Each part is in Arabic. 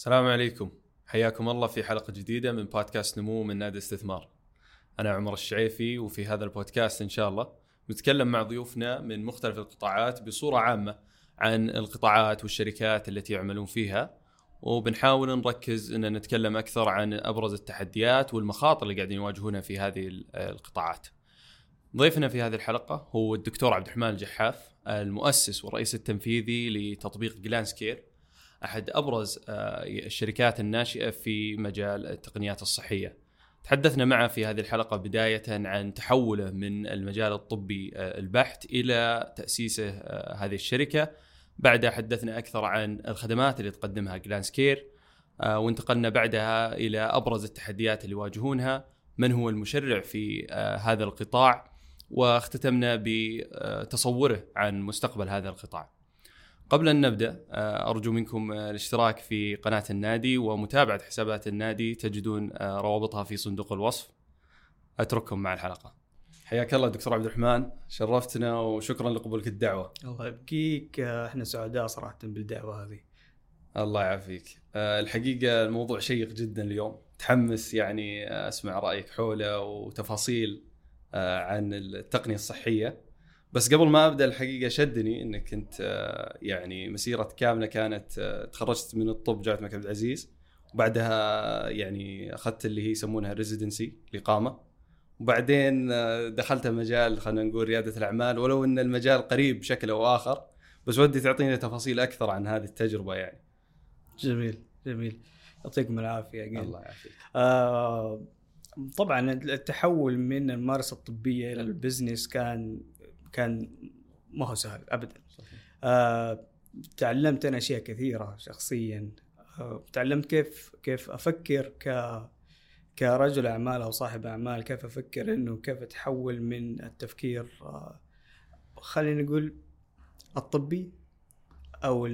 السلام عليكم. حياكم الله في حلقة جديدة من بودكاست نمو من نادي استثمار. أنا عمر الشعيفي وفي هذا البودكاست إن شاء الله نتكلم مع ضيوفنا من مختلف القطاعات بصورة عامة عن القطاعات والشركات التي يعملون فيها وبنحاول نركز إن نتكلم أكثر عن أبرز التحديات والمخاطر اللي قاعدين يواجهونها في هذه القطاعات. ضيفنا في هذه الحلقة هو الدكتور عبد الرحمن الجحاف المؤسس والرئيس التنفيذي لتطبيق جلانسكير أحد أبرز آه، الشركات الناشئة في مجال التقنيات الصحية. تحدثنا معه في هذه الحلقة بداية عن تحوله من المجال الطبي آه، البحت إلى تأسيسه آه، هذه الشركة. بعدها حدثنا أكثر عن الخدمات اللي تقدمها جلانسكير وانتقلنا بعدها إلى أبرز التحديات اللي يواجهونها، من هو المشرع في هذا القطاع واختتمنا بتصوره عن مستقبل هذا القطاع. قبل أن نبدأ آه، أرجو منكم آه، الاشتراك في قناة النادي ومتابعة حسابات النادي تجدون آه، روابطها في صندوق الوصف. أترككم مع الحلقة. حياك الله دكتور عبد الرحمن شرفتنا وشكرا لقبولك الدعوة. الله يبقيك إحنا سعداء صراحة بالدعوة هذه. الله يعافيك. الحقيقة الموضوع شيق جدا اليوم، تحمس يعني أسمع رأيك حوله وتفاصيل عن التقنية الصحية. بس قبل ما أبدأ الحقيقة شدني إنك أنت آه، يعني مسيره كاملة كانت آه، تخرجت من الطب جامعة الملك عبد العزيز وبعدها يعني أخذت اللي هي يسمونها ريزيدنسي الإقامة وبعدين آه، دخلت مجال خلينا نقول ريادة الأعمال ولو إن المجال قريب بشكل أو آخر بس ودي تعطينا تفاصيل أكثر عن هذه التجربة يعني. جميل جميل يعطيكم العافية الله يعافيك. آه طبعا التحول من الممارسة الطبية إلى البزنس كان كان ما هو سهل ابدا. آه تعلمت أنا أشياء كثيرة شخصيا. آه تعلمت كيف كيف أفكر ك كرجل أعمال أو صاحب أعمال كيف أفكر إنه كيف أتحول من التفكير آه خلينا نقول الطبي أو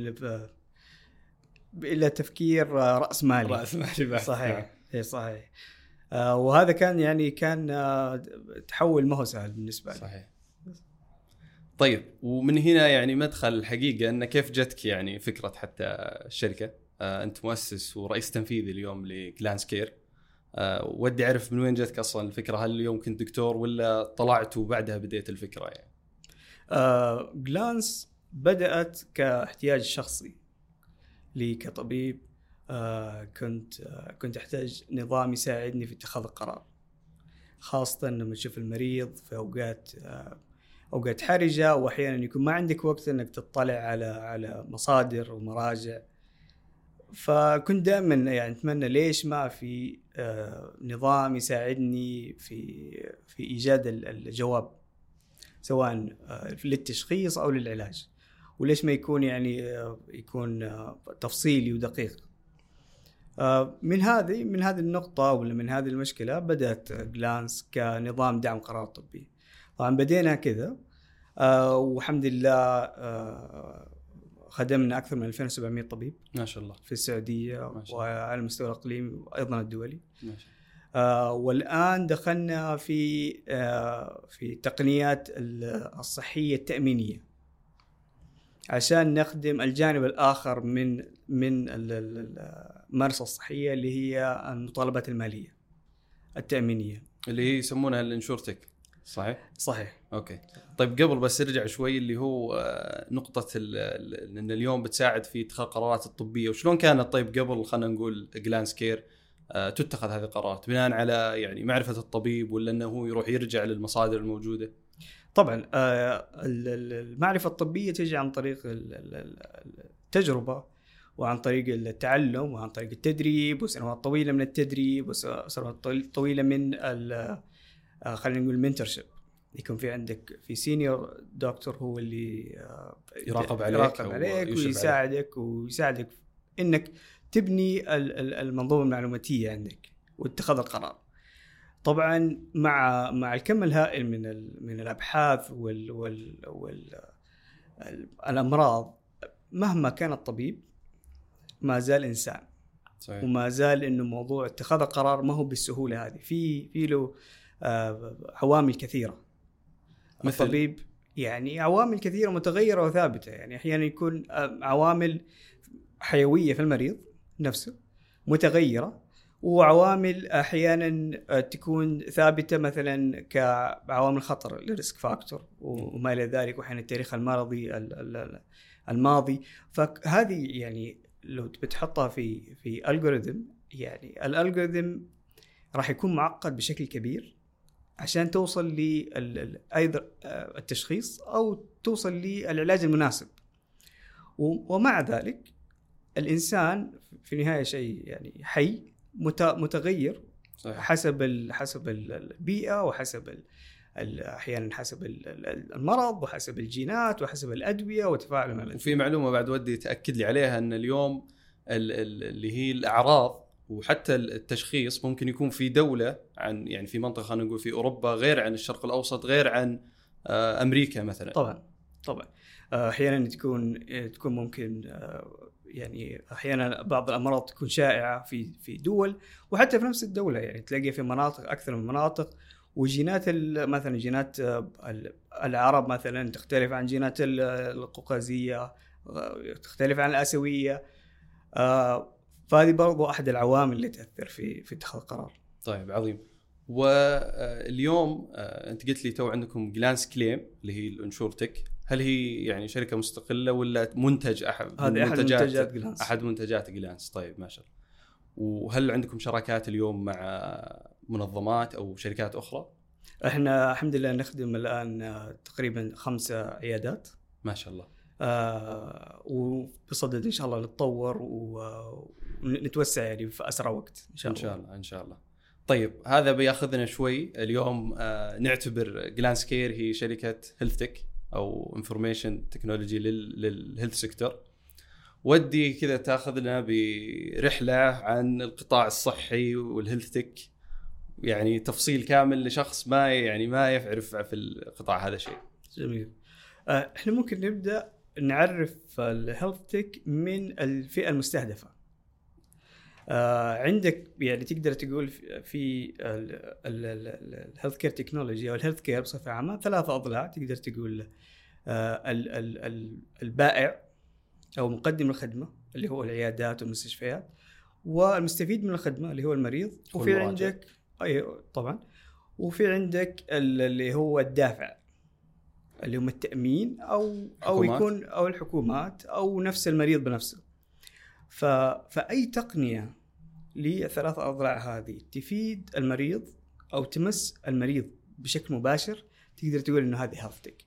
إلى تفكير رأس مالي. رأس مالي صحيح. اي صحيح. آه وهذا كان يعني كان آه تحول ما هو سهل بالنسبة لي. صحيح. طيب ومن هنا يعني مدخل الحقيقة انه كيف جتك يعني فكرة حتى الشركة؟ آه أنت مؤسس ورئيس تنفيذي اليوم ل Glance Care آه ودي أعرف من وين جتك أصلا الفكرة هل اليوم كنت دكتور ولا طلعت وبعدها بديت الفكرة يعني؟ آه Glance بدأت كاحتياج شخصي لي كطبيب. آه كنت آه كنت أحتاج نظام يساعدني في اتخاذ القرار خاصة لما تشوف المريض في أوقات آه أوقات حرجة واحيانا يكون ما عندك وقت إنك تطلع على على مصادر ومراجع. فكنت دائما يعني أتمنى ليش ما في آه، نظام يساعدني في في إيجاد الجواب سواء آه، للتشخيص أو للعلاج. وليش ما يكون يعني آه، يكون تفصيلي ودقيق. من هذه من هذه النقطة ولا من هذه المشكلة بدأت جلانس كنظام دعم قرار طبي. طبعا بدينا كذا. آه والحمد لله آه خدمنا أكثر من 2700 طبيب ما شاء الله. في السعودية وعلى المستوى الإقليمي وأيضا الدولي. ما شاء الله. آه والآن دخلنا في آه في التقنيات الصحية التأمينية. عشان نخدم الجانب الآخر من من الممارسة الصحية اللي هي المطالبات المالية التأمينية. اللي هي يسمونها ال InsurTech. صحيح؟ صحيح أوكي طيب قبل بس أرجع شوي اللي هو آه، نقطة ان اليوم بتساعد في اتخاذ قرارات الطبية وشلون كانت طيب قبل خلينا نقول Glance Care آه، تتخذ هذه القرارات بناء على يعني معرفة الطبيب ولا إنه هو يروح يرجع للمصادر الموجودة؟ طبعا آه، المعرفة الطبية تجي عن طريق التجربة وعن طريق التعلم وعن طريق التدريب وسنوات طويلة من التدريب وسنوات طويلة من آه، خلينا نقول mentorship يكون في عندك في senior doctor هو اللي آه، يراقب عليك يراقب عليك ويساعدك ويساعدك إنك تبني المنظومة المعلوماتية عندك واتخاذ القرار. طبعا مع مع الكم الهائل من من الأبحاث وال وال وال الأمراض مهما كان الطبيب ما زال إنسان صحيح. وما زال إنه موضوع اتخاذ القرار ما هو بالسهولة هذه في في له آه، عوامل كثيرة. مثل؟ الطبيب يعني عوامل كثيرة متغيرة وثابتة. يعني أحيانا يكون آه، عوامل حيوية في المريض نفسه متغيرة وعوامل أحيانا تكون ثابتة مثلا كعوامل خطر ال risk factor وما إلى ذلك وأحيانا التاريخ المرضي الماضي. فهذه يعني لو بتحطها في في algorithm يعني ال algorithm راح يكون معقد بشكل كبير. عشان توصل أيضا التشخيص أو توصل للعلاج المناسب ومع ذلك الإنسان في النهايه شيء يعني حي متغير صحيح. حسب حسب البيئة وحسب أحيانا حسب المرض وحسب الجينات وحسب الأدوية وتفاعل مع وفي معلومة بعد ودي تأكد لي عليها أن اليوم اللي هي الأعراض وحتى التشخيص ممكن يكون في دولة عن يعني في منطقة خلينا نقول في أوروبا غير عن الشرق الأوسط غير عن آه، أمريكا مثلا. طبعا طبعا. آه، أحيانا تكون تكون ممكن آه، يعني أحيانا بعض الأمراض تكون شائعة في في دول وحتى في نفس الدولة يعني تلاقيها في مناطق أكثر من مناطق. وجينات مثلا جينات العرب مثلا تختلف عن جينات القوقازية تختلف عن الآسيوية. فهذه برضو أحد العوامل اللي تأثر في في اتخاذ القرار. طيب عظيم. واليوم آه، أنت قلت لي تو عندكم Glance Claim اللي هي ال InsurTech. هل هي يعني شركة مستقلة ولا منتج احد هذه أحد منتجات Glance. أحد منتجات Glance. طيب ما شاء الله. وهل عندكم شراكات اليوم مع منظمات أو شركات أخرى؟ إحنا الحمد لله نخدم الآن آه، تقريبا خمسة عيادات. ما شاء الله. آه وبصدد إن شاء الله نتطور ونتوسع يعني في أسرع وقت إن شاء الله إن شاء الله. إن شاء الله. طيب هذا بياخذنا شوي. اليوم آه نعتبر Glance Care هي شركة health tech أو information technology لل health sector ودي كذا تاخذنا برحلة عن القطاع الصحي وال health tech يعني تفصيل كامل لشخص ما يعني ما يعرف في القطاع هذا شيء. جميل. آه، إحنا ممكن نبدأ نعرف ال health tech من الفئة المستهدفة. آه عندك يعني تقدر تقول في ال healthcare technology أو ال healthcare بصفة عامة ثلاثة أضلاع تقدر تقول آه البائع أو مقدم الخدمة اللي هو العيادات والمستشفيات والمستفيد من الخدمة اللي هو المريض وفي عندك اي طبعا. وفي عندك اللي هو الدافع. اللي هم التأمين أو أو يكون أو الحكومات أو نفس المريض بنفسه. ف فأي تقنية للثلاث أضلاع هذه تفيد المريض أو تمس المريض بشكل مباشر تقدر تقول إنه هذه health tech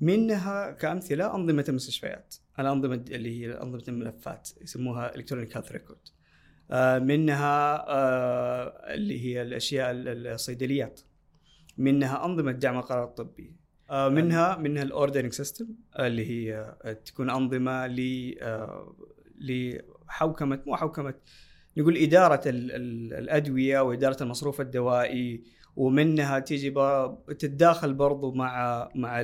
منها كأمثلة أنظمة المستشفيات. الأنظمة اللي هي أنظمة الملفات يسموها electronic health record منها آه، اللي هي الأشياء الصيدليات. منها أنظمة دعم القرار الطبي. منها منها ال ordering system اللي هي تكون أنظمة ل آه، لحوكمه مو حوكمة نقول إدارة الأدوية واداره المصروف الدوائي ومنها تيجي تتداخل برضو مع مع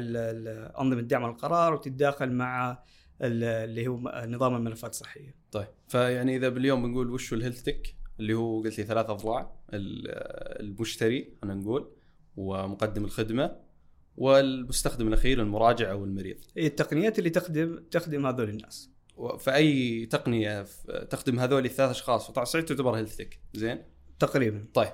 أنظمة دعم القرار وتتداخل مع اللي هو نظام الملفات الصحية. طيب فيعني إذا باليوم بنقول وش ال health tech اللي هو قلت لي ثلاث اضلاع المشتري خلينا نقول ومقدم الخدمة والمستخدم الأخير المراجع أو المريض. هي التقنيات اللي تخدم تخدم هذول الناس. فأي تقنية تخدم هذول الثلاث أشخاص وطبعا تعتبر health tech زين؟ تقريبا. طيب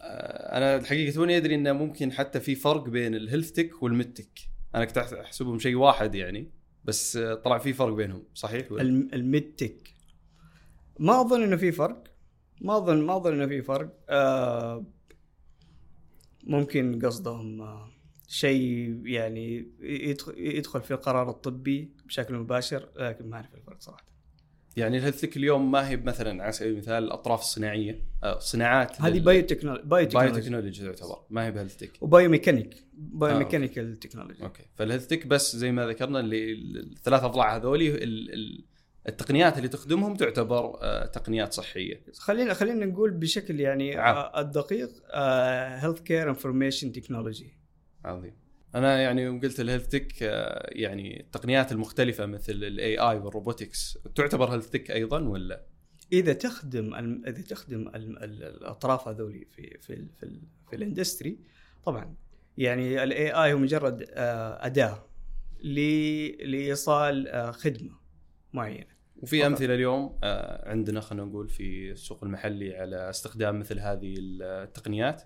آه، أنا الحقيقة توني أدري إنه ممكن حتى في فرق بين ال health tech وال medtech أنا كنت أحسبهم شيء واحد يعني بس طلع في فرق بينهم صحيح ولا؟ ال medtech ما أظن إنه في فرق ما اظن ما أظن إنه في فرق آه ممكن قصدهم آه شيء يعني يدخل في القرار الطبي بشكل مباشر لكن ما أعرف الفرق صراحة. يعني ال health اليوم ما هي مثلا على سبيل المثال الأطراف الصناعية؟ آه، صناعات هذه biotechnology biotechnology تعتبر. ما هي ب health tech و biomechanic biomechanical technology okay. فال health tech بس زي ما ذكرنا اللي الثلاث أضلاع هذولي التقنيات اللي تخدمهم تعتبر آه، تقنيات صحية. خلينا خلينا نقول بشكل يعني عم. الدقيق healthcare information technology عظيم أنا يعني يوم قلت ال health tech آه، يعني التقنيات المختلفة مثل ال AI وال robotics تعتبر health tech أيضا ولا؟ إذا تخدم إذا تخدم الأطراف هذولي في في في, في ال industry طبعا يعني ال AI هو مجرد آه، أداة لإيصال آه، خدمة معينة وفي فقط. أمثلة اليوم عندنا خلينا نقول في السوق المحلي على استخدام مثل هذه التقنيات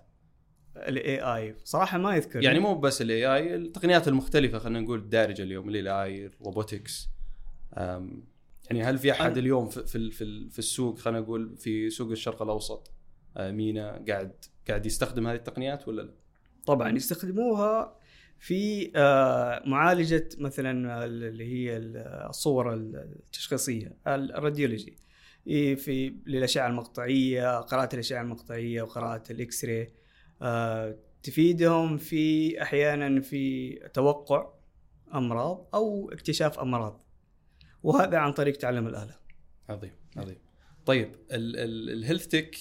ال AI صراحة ما يذكر يعني مو بس ال AI التقنيات المختلفة خلينا نقول الدارجة اليوم ال AI ال robotics. يعني هل في أحد اليوم في في في, في السوق خلينا نقول في سوق الشرق الأوسط آه، MENA قاعد قاعد يستخدم هذه التقنيات ولا لا؟ طبعا يستخدموها في آه، معالجة مثلا اللي هي الصور التشخيصية ال radiology. إيه، في للأشعة المقطعية قراءة الأشعة المقطعية وقراءة ال X-ray تفيدهم في أحيانا في توقع أمراض أو اكتشاف أمراض. وهذا عن طريق تعلم الآلة. عظيم عظيم. طيب ال health tech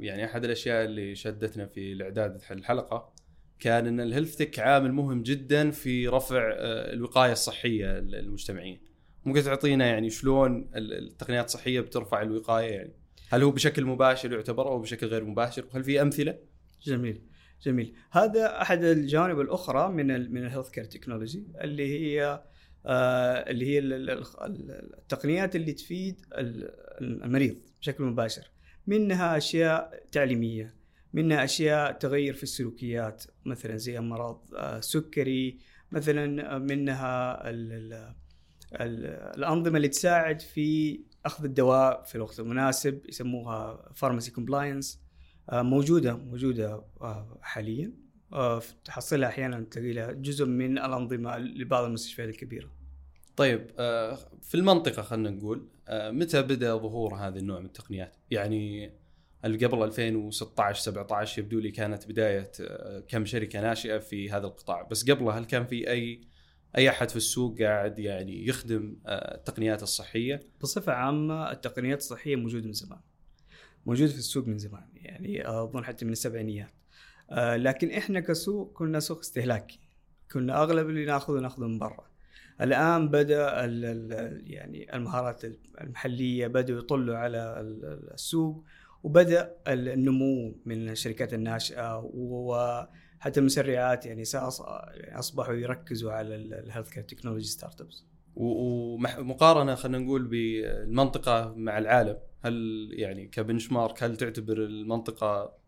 يعني أحد الأشياء اللي شدتنا في الإعداد الحلقة كان إن ال health tech عامل مهم جدا في رفع آه، الوقاية الصحية للمجتمعين. ممكن تعطينا يعني شلون ال- التقنيات الصحية بترفع الوقاية يعني؟ هل هو بشكل مباشر يعتبر أو بشكل غير مباشر؟ وهل في أمثلة؟ جميل جميل. هذا أحد الجوانب الأخرى من ال من ال healthcare technology اللي هي آه اللي هي ال- ال- ال- التقنيات اللي تفيد ال- المريض بشكل مباشر. منها أشياء تعليمية منها أشياء تغير في السلوكيات مثلا زي أمراض آه، سكري مثلا منها ال ال ال الأنظمة اللي تساعد في أخذ الدواء في الوقت المناسب يسموها pharmacy compliance موجودة موجودة آه، حاليا آه، تحصلها أحيانا تلاقي لها جزء من الأنظمة لبعض المستشفيات الكبيرة طيب آه، في المنطقة خلينا نقول آه، متى بدأ ظهور هذا النوع من التقنيات؟ يعني قبل 2016 17 يبدو لي كانت بداية آه، كم شركة ناشئة في هذا القطاع، بس قبلها هل كان في أي أي أحد في السوق قاعد يعني يخدم آه، التقنيات الصحية؟ بصفة عامة التقنيات الصحية موجودة من زمان موجود في السوق من زمان يعني أظن حتى من السبعينيات. آه، لكن إحنا كسوق كنا سوق استهلاكي. كنا أغلب اللي نأخذه نأخذه من برا. الآن بدأ ال ال يعني المهارات المحلية بدأوا يطلوا على ال- ال- السوق وبدأ ال- النمو من الشركات الناشئة وحتى المسرعات يعني يعني أصبحوا يركزوا على الهيلث كير تكنولوجي ستارت ابس ومقارنة خلينا نقول بالمنطقة مع العالم، هل يعني ك benchmark هل تعتبر المنطقة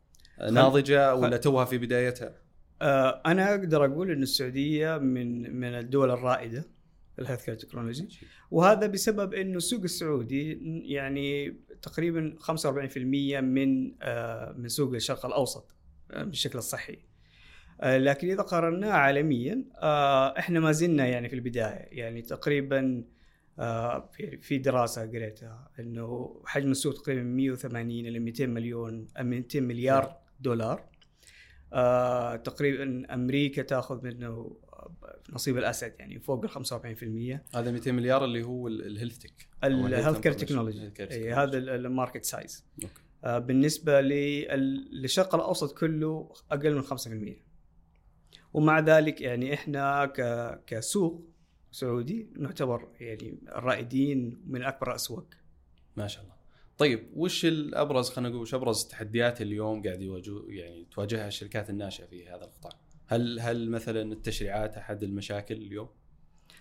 ناضجة ولا توها في بدايتها؟ آه، أنا أقدر أقول إن السعودية من من الدول الرائدة في ال healthcare technology. وهذا بسبب إنه السوق السعودي يعني تقريبا 45% من آه، من سوق الشرق الأوسط آه، بالشكل الصحي. لكن إذا قارناه عالميا إحنا ما زلنا يعني في البداية. يعني تقريبا في- دراسة قريتها إنه حجم السوق تقريبا 180 إلى 200 مليون 200 مليار دولار. آه، تقريبا أمريكا تأخذ منه نصيب الأسد يعني فوق ال 45% هذا 200 مليار اللي هو ال health tech ال healthcare technology هذا ال market size. آه، بالنسبة لل- للشرق الأوسط كله أقل من 5% ومع ذلك يعني إحنا كسوق سعودي نعتبر يعني الرائدين من أكبر الاسواق ما شاء الله. طيب وش الأبرز خلينا نقول وش أبرز التحديات اليوم قاعد يواجه يعني تواجهها الشركات الناشئة في هذا القطاع؟ هل هل مثلا التشريعات أحد المشاكل اليوم؟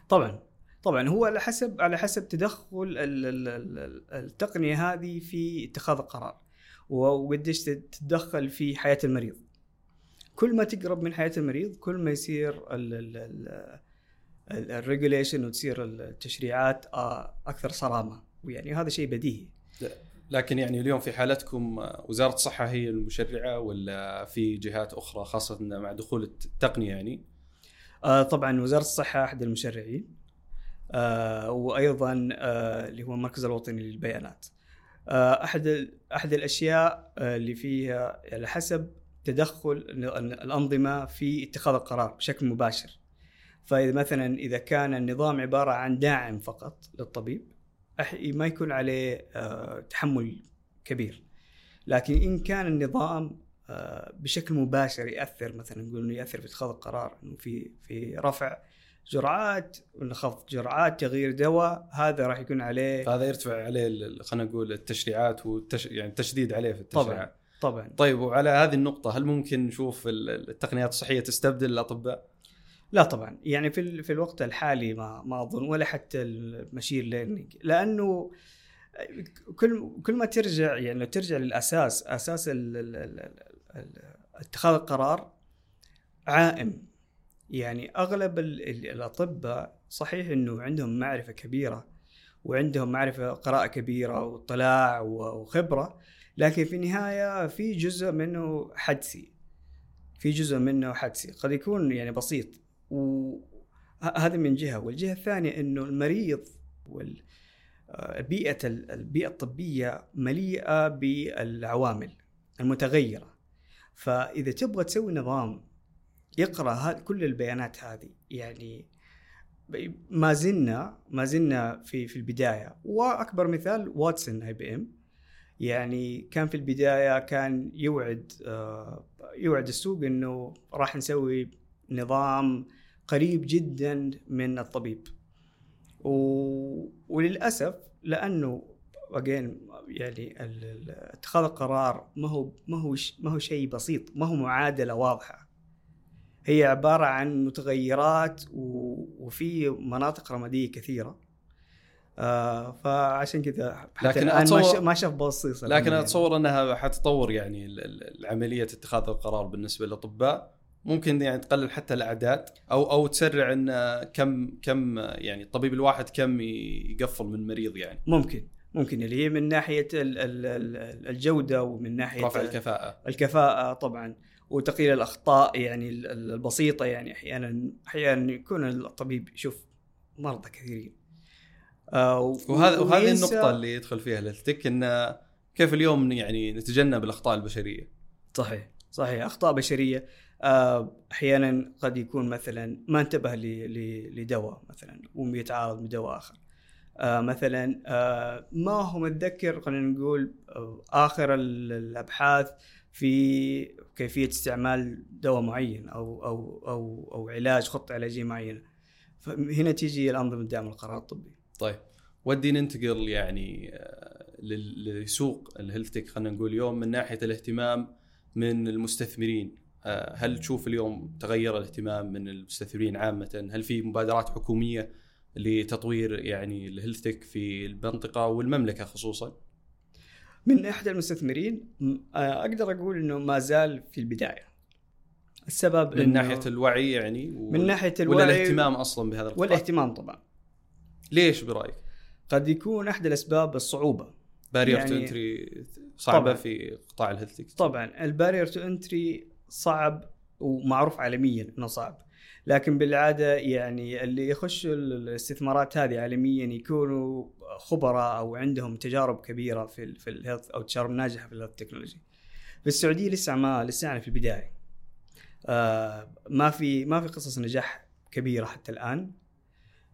طبعا طبعا. هو على حسب على حسب تدخل ال- ال- ال- التقنية هذه في اتخاذ القرار. وقديش تتدخل في حياة المريض. كل ما تقرب من حياة المريض كل ما يصير الريجوليشن وتصير التشريعات آه، أكثر صرامة. ويعني هذا شيء بديهي. لكن يعني اليوم في حالتكم آه، وزارة الصحة هي المشرعة ولا في جهات أخرى خاصة مع دخول التقنية يعني؟ آه، طبعا وزارة الصحة أحد المشرعين آه، وأيضا آه، اللي هو المركز الوطني للبيانات. آه، أحد أحد الأشياء آه، اللي فيها على حسب تدخل ال- الأنظمة في اتخاذ القرار بشكل مباشر. فإذا مثلا إذا كان النظام عبارة عن داعم فقط للطبيب ما يكون عليه آه، تحمل كبير لكن إن كان النظام آه، بشكل مباشر يأثر مثلا نقول إنه يأثر في اتخاذ القرار إنه في في رفع جرعات ولا خفض جرعات تغيير دواء هذا راح يكون عليه فهذا يرتفع عليه خلينا نقول التشريعات والتش... يعني التشديد عليه في التشريعات. طبعا طيب وعلى هذه النقطة هل ممكن نشوف ال- التقنيات الصحية تستبدل الأطباء؟ لا طبعا. يعني في في الوقت الحالي ما ما أظن ولا حتى المشين ليرنينج لأنه كل كل ما ترجع يعني ترجع للأساس أساس اتخاذ القرار عائم. يعني أغلب ال- ال- الأطباء صحيح إنه عندهم معرفة كبيرة وعندهم معرفة قراءة كبيرة واطلاع وخبرة لكن في النهاية في جزء منه حدسي. في جزء منه حدسي. قد يكون يعني بسيط. وهذا من جهة. والجهة الثانية إنه المريض وال آه، بيئه ال- البيئة الطبية مليئة بالعوامل المتغيرة. فإذا تبغى تسوي نظام يقرأ ها- كل البيانات هذه يعني ما زلنا ما زلنا في في البداية. وأكبر مثال واتسون آي بي إم. يعني كان في البداية كان يوعد آه، يوعد السوق إنه راح نسوي نظام قريب جدا من الطبيب. و... وللأسف لأنه اجين يعني اتخاذ القرار ما هو ما هو ما هو شيء بسيط ما هو معادلة واضحة. هي عبارة عن متغيرات و... وفي مناطق رمادية كثيرة. آه فعشان كذا لكن الآن ما, أتصور- ش... ما شاف بصيصة لكن يعني. أتصور أنها حتطور يعني العملية اتخاذ القرار بالنسبة للأطباء. ممكن يعني تقلل حتى الأعداد أو أو تسرع إن كم كم يعني الطبيب الواحد كم يقفل من مريض يعني. ممكن. ممكن. اللي هي من ناحية ال- ال- ال- الجودة ومن ناحية رفع الكفاءة. الكفاءة طبعا. وتقليل الأخطاء يعني ال- ال- البسيطة يعني أحيانا أحيانا يكون الطبيب يشوف مرضى كثيرين. آه، وهذا وهذه النقطة اللي يدخل فيها الهلتك انه كيف اليوم يعني نتجنب الأخطاء البشرية؟ صحيح. صحيح. أخطاء بشرية. أحيانا قد يكون مثلا ما انتبه لدواء مثلا ويتعارض بدواء آخر. آه، مثلا آه، ما هو متذكر خلينا نقول آه، آخر ال- الأبحاث في كيفية استعمال دواء معين أو أو أو أو علاج خطه علاجيه معينه فهنا تيجي الانظمه الدعم القرار الطبي. طيب ودي ننتقل يعني آه، لسوق ال health خلينا نقول اليوم من ناحية الاهتمام من المستثمرين. آه، هل تشوف اليوم تغير الاهتمام من المستثمرين عامة؟ هل في مبادرات حكومية لتطوير يعني ال health في المنطقة والمملكة خصوصا؟ من احد المستثمرين آه، أقدر أقول إنه ما زال في البداية. السبب من ناحية الوعي يعني و... من ناحية ولا الوعي الاهتمام أصلا بهذا القطاع؟ والاهتمام طبعا. ليش برأيك؟ قد يكون احد الأسباب الصعوبة. barrier يعني- to entry صعبة طبعاً. في قطاع ال health طبعا. ال barrier to entry صعب ومعروف عالميا إنه صعب لكن بالعادة يعني اللي يخشوا الاستثمارات هذه عالميا يكونوا خبراء أو عندهم تجارب كبيرة في ال في ال health أو تجارب ناجحة في ال health technology. في السعودية لسه ما لسه يعني في البداية. آه ما في ما في قصص نجاح كبيرة حتى الآن.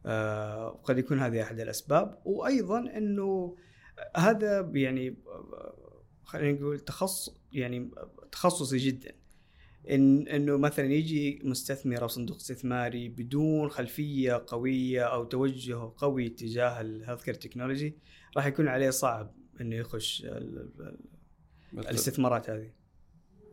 آه يكون هذه أحد الأسباب وأيضا إنه هذا يعني آه، خلينا نقول تخصص يعني تخصصي جدا إن إنه مثلا يجي مستثمر أو صندوق استثماري بدون خلفية قوية أو توجه قوي تجاه ال healthcare technology راح يكون عليه صعب إنه يخش ال- ال- الاستثمارات هذه.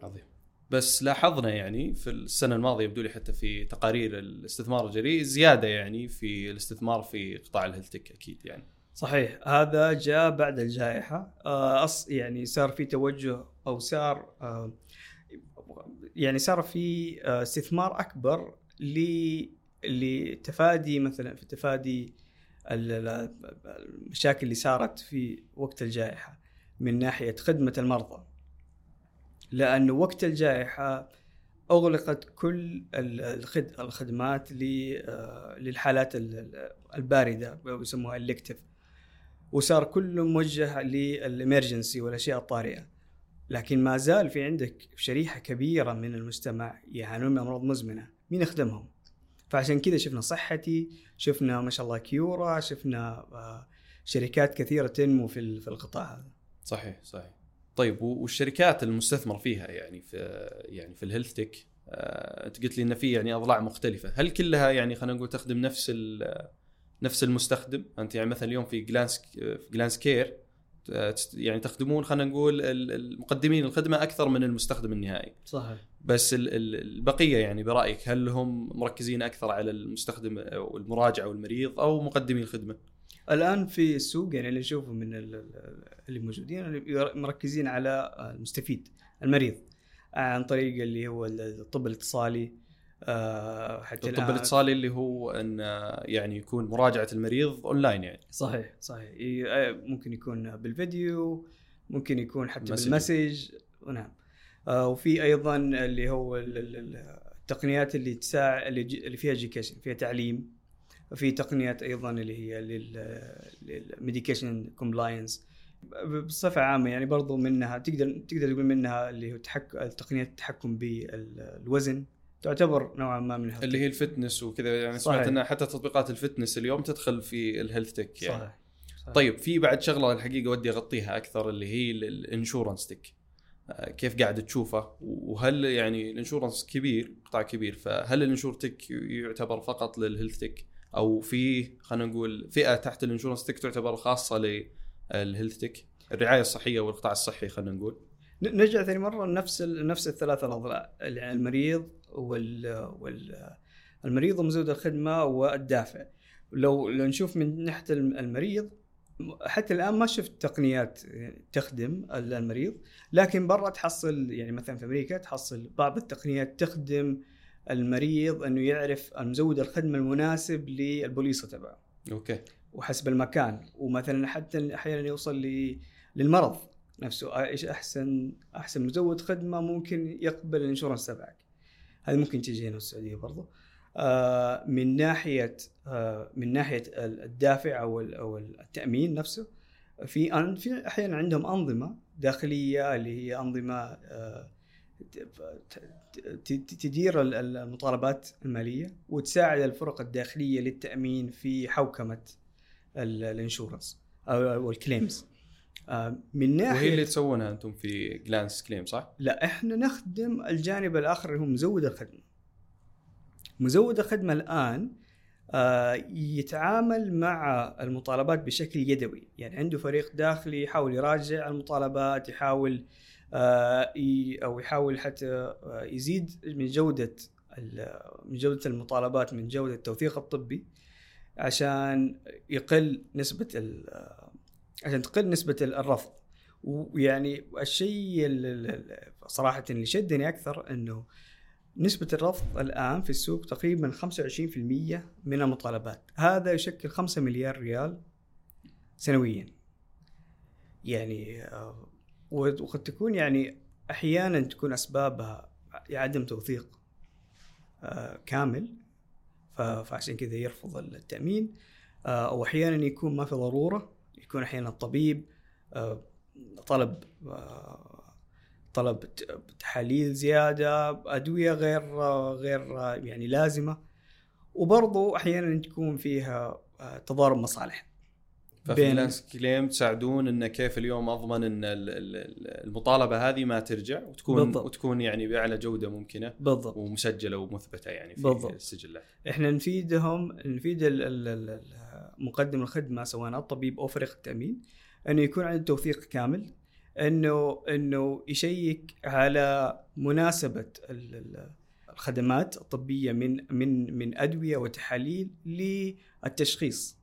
عظيم. بس لاحظنا يعني في السنة الماضية يبدو لي حتى في تقارير الاستثمار الجريء زيادة يعني في الاستثمار في قطاع الهيلثك أكيد يعني. صحيح. هذا جاء بعد الجائحة. آه، أص يعني صار في توجه أو صار آه، يعني صار في آه، استثمار أكبر ل- لتفادي مثلا في تفادي ال- ال- المشاكل اللي صارت في وقت الجائحة من ناحية خدمة المرضى. لأنه وقت الجائحة أغلقت كل ال- الخد- الخدمات آه، للحالات ال- ال- الباردة يسموها الكتف وصار كله موجه للامرجنسي والأشياء الطارئة. لكن ما زال في عندك شريحة كبيرة من المجتمع يعانون من أمراض مزمنة. مين يخدمهم؟ فعشان كذا شفنا صحتي شفنا ما شاء الله كيورا شفنا آه، شركات كثيرة تنمو في في القطاع هذا. صحيح صحيح. طيب والشركات المستثمر فيها يعني في يعني في ال health tech آه، أنت قلت لي إن في يعني أضلاع مختلفة. هل كلها يعني خلينا نقول تخدم نفس نفس المستخدم؟ أنت يعني مثلا اليوم في جلانس في جلانس كير يعني تخدمون خلينا نقول ال- المقدمين الخدمة أكثر من المستخدم النهائي. صحيح. بس ال- ال- البقية يعني برأيك هل هم مركزين أكثر على المستخدم أو المراجع أو المريض أو مقدمي الخدمة؟ الآن في السوق يعني اللي نشوفه من ال- ال- اللي موجودين اللي مركزين على المستفيد المريض عن طريق اللي هو الطب الاتصالي آه، حتى الطب الاتصالي اللي هو إن يعني يكون مراجعة المريض اونلاين يعني. صحيح صحيح. آه، ممكن يكون بالفيديو ممكن يكون حتى message. بال message. نعم. آه، وفي أيضا اللي هو ال- ال- ال- التقنيات اللي تساعد اللي فيها education فيها تعليم. في تقنيات أيضا اللي هي لل medication compliance بصفة عامة يعني برضو منها تقدر تقدر تقول منها اللي هو تحك... تقنيات التحكم بالوزن. تعتبر نوعا ما من اللي هي ال fitness وكذا يعني صحيح. سمعت ان حتى تطبيقات ال fitness اليوم تدخل في ال health tech يعني. صحيح صحيح. طيب في بعد شغلة الحقيقة ودي أغطيها أكثر اللي هي ال insurance tech كيف قاعد تشوفه؟ وهل يعني ال insurance كبير قطاع كبير فهل ال insure tech يعتبر فقط لل health tech أو في خلينا نقول فئة تحت ال insurance tech تعتبر خاصة لل health tech الرعاية الصحية والقطاع الصحي خلينا نقول. نرجع ثاني مرة لنفس نفس الثلاثة الأضلاع المريض وال وال المريض ومزود الخدمة والدافع. لو لو نشوف من ناحية الم- المريض حتى الآن ما شفت تقنيات تخدم المريض لكن برا تحصل يعني مثلا في أمريكا تحصل بعض التقنيات تخدم المريض إنه يعرف مزود الخدمة المناسب للبوليصه تبعه. okay. وحسب المكان. ومثلا حتى أحيانا يوصل للمرض. نفسه إيش أحسن أحسن مزود خدمة ممكن يقبل ال insurance تبعك. هذه ممكن تجي هنا السعودية برضو. آه من ناحية آه من ناحية الدافع أو أو التأمين نفسه في في أحيانا عندهم أنظمة داخلية اللي هي أنظمة آه تدير ال- ال- المطالبات المالية وتساعد الفرق الداخلية للتأمين في حوكمة ال- ال insurance أو ال claims. من ناحيه وهي اللي تسوونها أنتم في جلانس كليم صح؟ لا إحنا نخدم الجانب الآخر اللي هو مزود الخدمة. مزود الخدمة الآن آه، يتعامل مع المطالبات بشكل يدوي، يعني عنده فريق داخلي يحاول يراجع المطالبات، يحاول آه، أو يحاول حتى آه، يزيد من جودة من جودة المطالبات، من جودة التوثيق الطبي عشان يقل نسبة آه، عشان تقل نسبة الرفض. ويعني الشيء ال- ال- ال- صراحة اللي شدني أكثر أنه نسبة الرفض الآن في السوق تقريبا 25% من المطالبات. هذا يشكل 5 مليار ريال سنويا. يعني آه، وقد تكون يعني أحيانا تكون أسبابها عدم توثيق آه، كامل. فعشان كذا يرفض التأمين. آه، أو أحيانا يكون ما في ضرورة. يكون أحيانا الطبيب آه، طلب آه، طلب تحاليل زيادة أدوية غير آه، غير يعني لازمة وبرضو أحيانا تكون فيها تضارب مصالح ففي جلانس كليم تساعدون انه كيف اليوم أضمن إن ال- ال- المطالبة هذه ما ترجع وتكون بالضبط. وتكون يعني بأعلى جودة ممكنة بالضبط ومسجلة ومثبتة يعني في بالضبط. السجلات. إحنا نفيدهم نفيد ال- ال- ال- مقدم الخدمة سواء الطبيب أو فريق التأمين أنه يكون عنده توثيق كامل أنه أنه يشيك على مناسبة ال- ال- الخدمات الطبية من من من أدوية وتحاليل للتشخيص.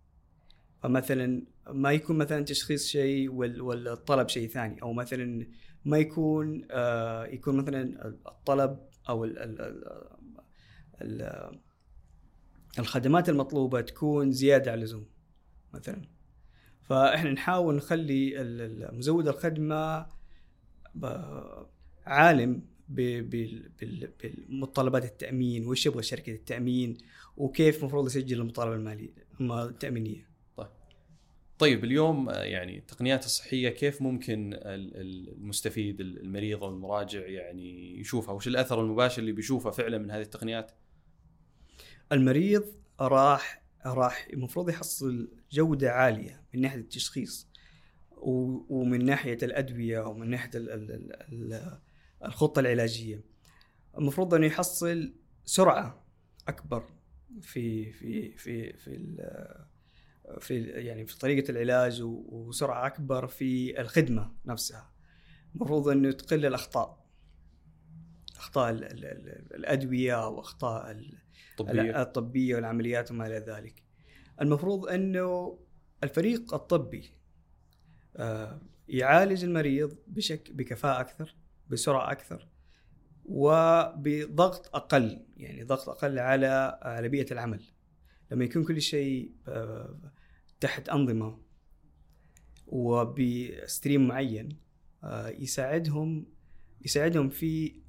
فمثلا ما يكون مثلا تشخيص شيء وال- والطلب شيء ثاني أو مثلا ما يكون آه يكون مثلا الطلب أو الخدمات المطلوبة تكون زيادة عن اللزوم مثلا. فإحنا نحاول نخلي مزود الخدمة عالم ب- بال- بال- بالمتطلبات التأمين وش يبغى شركة التأمين وكيف المفروض يسجل المطالبه المالية الم- التأمينية. طيب. اليوم آه، يعني التقنيات الصحية كيف ممكن ال- ال- المستفيد المريض أو المراجع يعني يشوفها؟ وش الأثر المباشر اللي بيشوفه فعلا من هذه التقنيات؟ المريض راح راح المفروض يحصل جودة عالية من ناحية التشخيص ومن ناحية الأدوية ومن ناحية ال- ال- ال- ال- الخطة العلاجية. المفروض إنه يحصل سرعة أكبر في في في في في يعني في طريقة العلاج وسرعة أكبر في الخدمة نفسها. المفروض إنه تقل الأخطاء أخطاء ال- ال- ال- الأدوية وأخطاء ال- طبيه الطبية والعمليات وما إلى ذلك. المفروض أنه الفريق الطبي آه، يعالج المريض بشكل بكفاءة أكثر، بسرعة أكثر وبضغط أقل، يعني ضغط أقل على على بيئة العمل. لما يكون كل شيء آه، تحت أنظمة وبستريم معين آه، يساعدهم يساعدهم في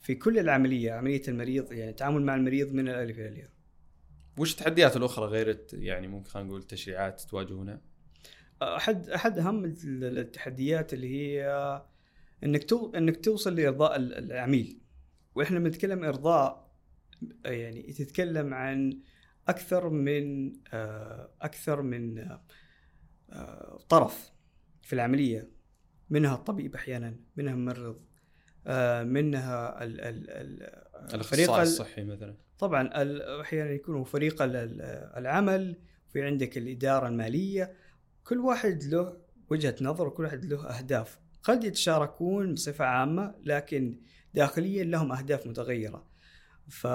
في كل العملية عملية المريض يعني التعامل مع المريض من الألف إلى الياء. وش التحديات الأخرى غير يعني ممكن خلينا نقول تشريعات تواجهونها؟ أحد أحد أهم ال- التحديات اللي هي إنك تو إنك توصل لإرضاء ال- العميل وإحنا بنتكلم إرضاء يعني تتكلم عن أكثر من آه، أكثر من آه، طرف في العملية منها الطبيب أحيانا منها الممرض منها ال ال ال الإخصائي ال- الصحي مثلا. طبعا أحيانا يكون فريق ال- ال- العمل في عندك الإدارة المالية كل واحد له وجهة نظر وكل واحد له أهداف. قد يتشاركون بصفة عامة لكن داخليا لهم أهداف متغيرة. ف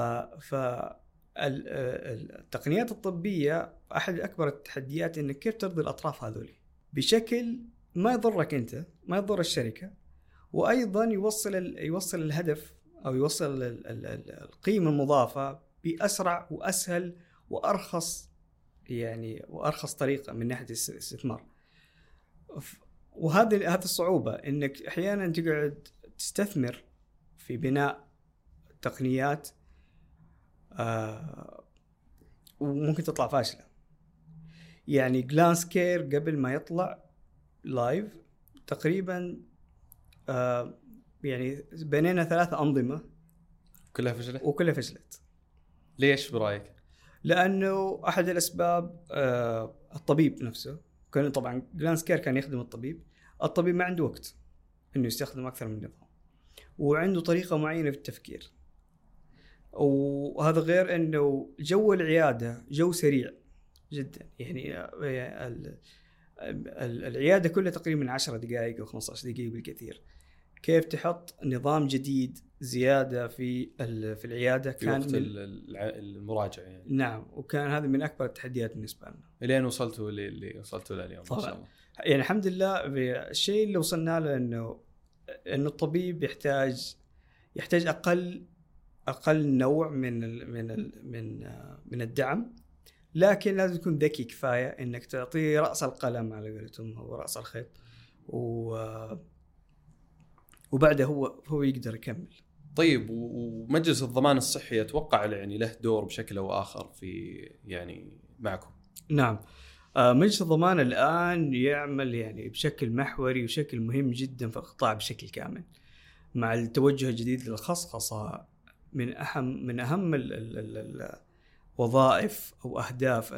ف ال- ال- التقنيات الطبية أحد أكبر التحديات إنك كيف ترضي الأطراف هذول بشكل ما يضرك أنت ما يضر الشركة وأيضا يوصل يوصل الهدف أو يوصل ال- ال- ال- القيمة المضافة بأسرع وأسهل وأرخص يعني وأرخص طريقة من ناحية الاس- الاستثمار. وهذه هذه الصعوبة إنك أحيانا تقعد تستثمر في بناء تقنيات آه وممكن تطلع فاشلة. يعني جلانس كير قبل ما يطلع live تقريبا آه يعني بنينا ثلاث أنظمة كلها فشلت؟ وكلها فشلت. ليش برأيك؟ لأنه أحد الأسباب آه، الطبيب نفسه كان طبعا جلانس كير كان يخدم الطبيب الطبيب ما عنده وقت إنه يستخدم أكثر من نظام وعنده طريقة معينة في التفكير وهذا غير إنه جو العيادة جو سريع جدا يعني آه، العيادة كلها تقريبا 10 دقائق أو 15 دقيقة بالكثير. كيف تحط نظام جديد زيادة في في العيادة؟ في كان وقت المراجعة يعني. نعم وكان هذا من أكبر التحديات بالنسبة لنا. إلين وصلتوا اللي, وصلتوا له اليوم ان طبعاً. شاء الله. يعني الحمد لله الشيء اللي وصلنا له انه إنه الطبيب يحتاج يحتاج أقل أقل نوع من ال من ال من من الدعم. لكن لازم تكون ذكي كفاية إنك تعطيه رأس القلم على قولتهم أو رأس الخيط. و وبعدها هو هو يقدر يكمل. طيب ومجلس الضمان الصحي أتوقع يعني له دور بشكل أو آخر في يعني معكم؟ نعم. آه، مجلس الضمان الآن يعمل يعني بشكل محوري وشكل مهم جدا في القطاع بشكل كامل مع التوجه الجديد للخصخصة من أهم من أهم ال- ال- ال- الوظائف أو أهداف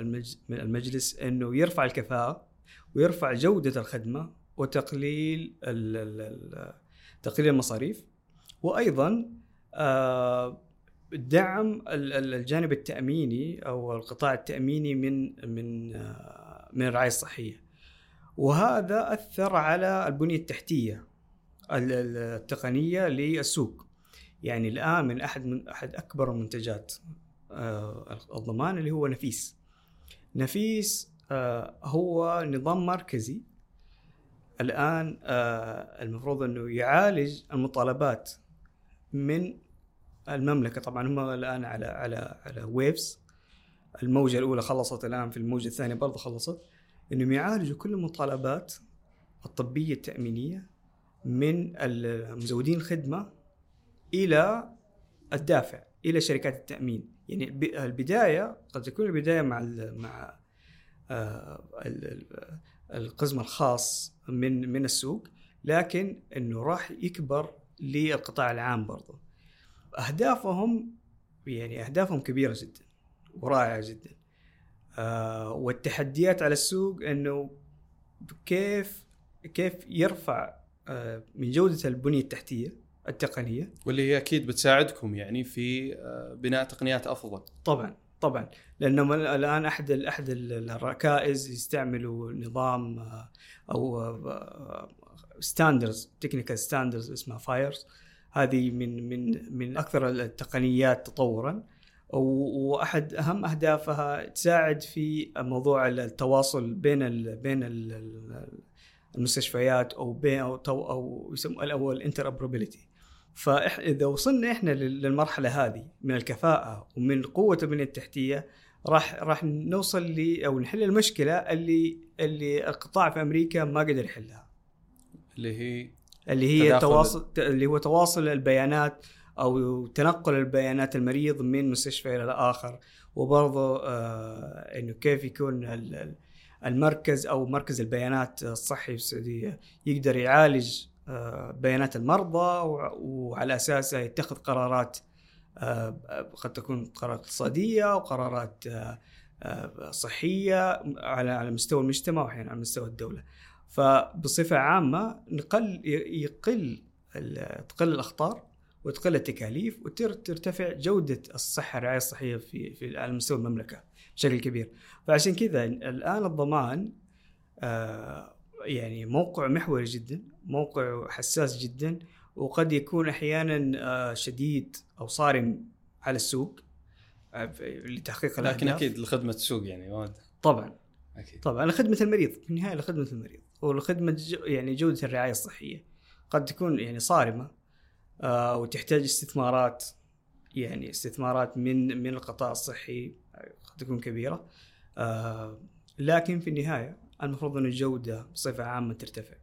المجلس إنه يرفع الكفاءة ويرفع جودة الخدمة وتقليل تقليل المصاريف وأيضا آه، دعم ال- ال- الجانب التأميني أو القطاع التأميني من من آه، من الرعايه الصحيه وهذا أثر على البنية التحتية ال- ال- التقنية للسوق. يعني الآن من أحد من أحد أكبر منتجات آه، الضمان اللي هو نفيس. نفيس آه، هو نظام مركزي. الآن آه، المفروض إنه يعالج المطالبات من المملكة. طبعا هم الآن على على على ويفز الموجة الأولى خلصت الآن في الموجة الثانية برضه خلصت. إنهم يعالجوا كل المطالبات الطبية التأمينية من مزودين الخدمه إلى الدافع إلى شركات التأمين. يعني الب- البداية قد تكون البداية مع ال مع آه، ال- ال- القسم الخاص من من السوق لكن إنه راح يكبر للقطاع العام برضه أهدافهم يعني أهدافهم كبيرة جدا ورائعة جدا. آه والتحديات على السوق إنه كيف كيف يرفع آه من جودة البنية التحتية. التقنية. واللي هي أكيد بتساعدكم يعني في آه، بناء تقنيات أفضل. طبعا طبعا. لأنه الآن أحد أحد الركائز يستعملوا نظام آه، أو standards technical standards اسمها FHIR هذه من من من أكثر التقنيات تطورا. وأحد أهم أهدافها تساعد في موضوع التواصل بين ال بين ال المستشفيات أو بين أو أو يسموه أو ال interoperability فاذا وصلنا إحنا للمرحلة هذه من الكفاءة ومن قوة البنيه التحتية راح راح نوصل ل أو نحل المشكلة اللي اللي القطاع في أمريكا ما قدر يحلها. اللي هي اللي هي تواصل اللي هو تواصل البيانات أو تنقل البيانات المريض من مستشفى إلى اخر وبرضه آه إنه كيف يكون المركز أو مركز البيانات الصحي في السعودية يقدر يعالج بيانات المرضى وعلى اساسها يتخذ قرارات آه قد تكون قرارات اقتصادية وقرارات آه، آه، صحية على على مستوى المجتمع وأحيانا على مستوى الدولة. فبصفة عامة نقل يقل تقل الأخطار وتقل التكاليف وترتفع جودة الصحة الرعاية الصحية في في على مستوى المملكة بشكل كبير فعشان كذا الآن الضمان آه يعني موقع محوري جدا موقع حساس جدا وقد يكون أحيانا آه شديد أو صارم على السوق آه لتحقيق لكن أكيد لخدمة السوق يعني طبعا. أكيد. طبعا. لخدمه المريض في النهاية لخدمه المريض. ولخدمة يعني جودة الرعاية الصحية. قد تكون يعني صارمة آه وتحتاج استثمارات يعني استثمارات من من القطاع الصحي قد تكون كبيرة آه لكن في النهاية المفروض أن الجودة بصفة عامة ترتفع.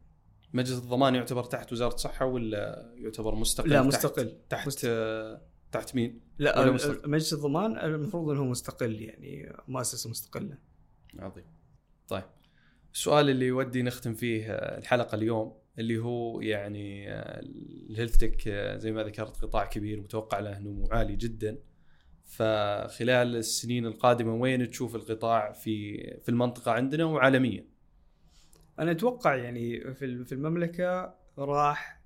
مجلس الضمان يعتبر تحت وزارة الصحة ولا يعتبر مستقل؟ لا مستقل تحت تحت, مستقل. تحت مين؟ لا مجلس الضمان المفروض إنه مستقل يعني مؤسسة مستقلة. عظيم. طيب السؤال اللي يودي نختم فيه الحلقة اليوم اللي هو يعني الهيلث تك زي ما ذكرت قطاع كبير متوقع له نمو عالي جدا فخلال السنين القادمة وين تشوف القطاع في في المنطقة عندنا وعالميا؟ أنا أتوقع يعني في في المملكة راح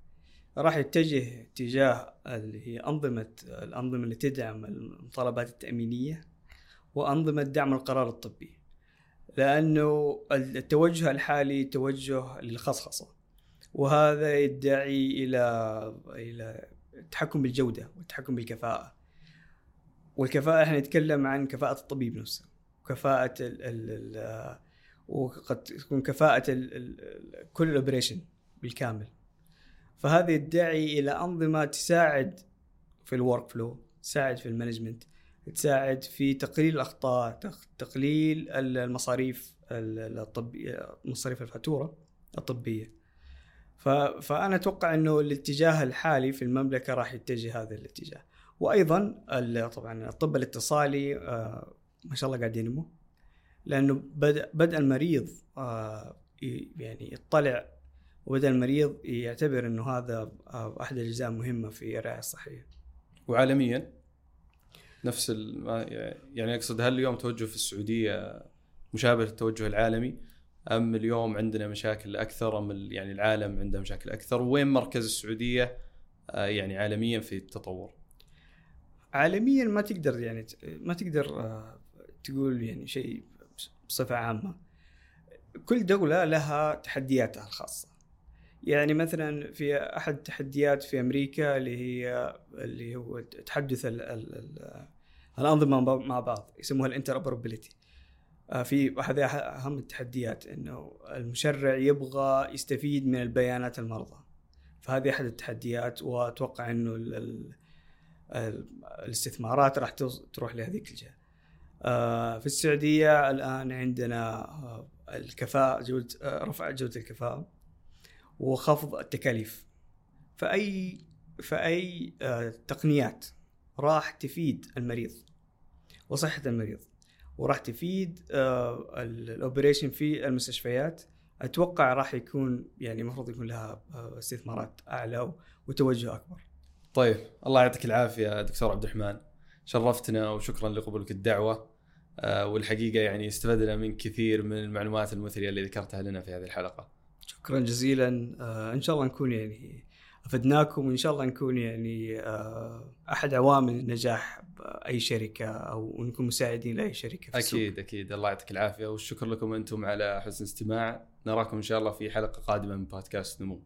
راح يتجه اتجاه اللي هي أنظمة الأنظمة اللي تدعم المطالبات التأمينية وأنظمة دعم القرار الطبي. لأنه التوجه الحالي توجه للخصخصة وهذا يدعي إلى إلى التحكم بالجودة والتحكم بالكفاءة. والكفاءة إحنا نتكلم عن كفاءة الطبيب نفسه كفاءة ال ال وقد تكون كفاءة ال ال كل ال operation بالكامل. فهذا يدعي إلى أنظمة تساعد في ال workflow تساعد في ال management تساعد في تقليل الأخطاء تقليل المصاريف الطبيه مصاريف الفاتورة الطبية. فأنا أتوقع إنه الاتجاه الحالي في المملكة راح يتجه هذا الاتجاه. وأيضا طبعا الطب الاتصالي آه، ما شاء الله قاعد ينمو. لأنه بدا بدأ المريض آه، يعني يطلع وبدأ المريض يعتبر إنه هذا آه، أحد الأجزاء المهمه في الرعاية الصحية. وعالميا نفس يعني أقصد هل اليوم توجه في السعودية مشابه للتوجه العالمي أم اليوم عندنا مشاكل أكثر أم يعني العالم عنده مشاكل أكثر وين مركز السعودية يعني عالميا في التطور؟ عالميا ما تقدر يعني ما تقدر آه، تقول يعني شيء بصفة عامة. كل دولة لها تحدياتها الخاصة. يعني مثلا في أحد التحديات في أمريكا اللي هي اللي هو تحدث ال ال ال الأنظمة مع بعض يسموها الانتربرابيلتي آه، في هذه أهم التحديات إنه المشرع يبغى يستفيد من البيانات المرضى. فهذه أحد التحديات وأتوقع إنه الاستثمارات راح تروح لهذيك الجهة. آه، في السعودية الآن عندنا آه، الكفاءة جودة آه، رفع جودة الكفاءة وخفض التكاليف. فأي فأي تقنيات راح تفيد المريض وصحة المريض وراح تفيد الأوبريشن في المستشفيات أتوقع راح يكون يعني المفروض يكون لها استثمارات أعلى وتوجه أكبر. طيب الله يعطيك العافية دكتور عبد الرحمن شرفتنا وشكرا لقبولك الدعوة. آه والحقيقة يعني استفدنا من كثير من المعلومات المثريه اللي ذكرتها لنا في هذه الحلقة. شكرا جزيلا. آه إن شاء الله نكون يعني أفدناكم وإن شاء الله نكون يعني آه، أحد عوامل نجاح أي شركة أو نكون مساعدين لأي شركة في السوق. أكيد أكيد. الله يعطيك العافية والشكر لكم أنتم على حسن استماع. نراكم إن شاء الله في حلقة قادمة من بودكاست نمو.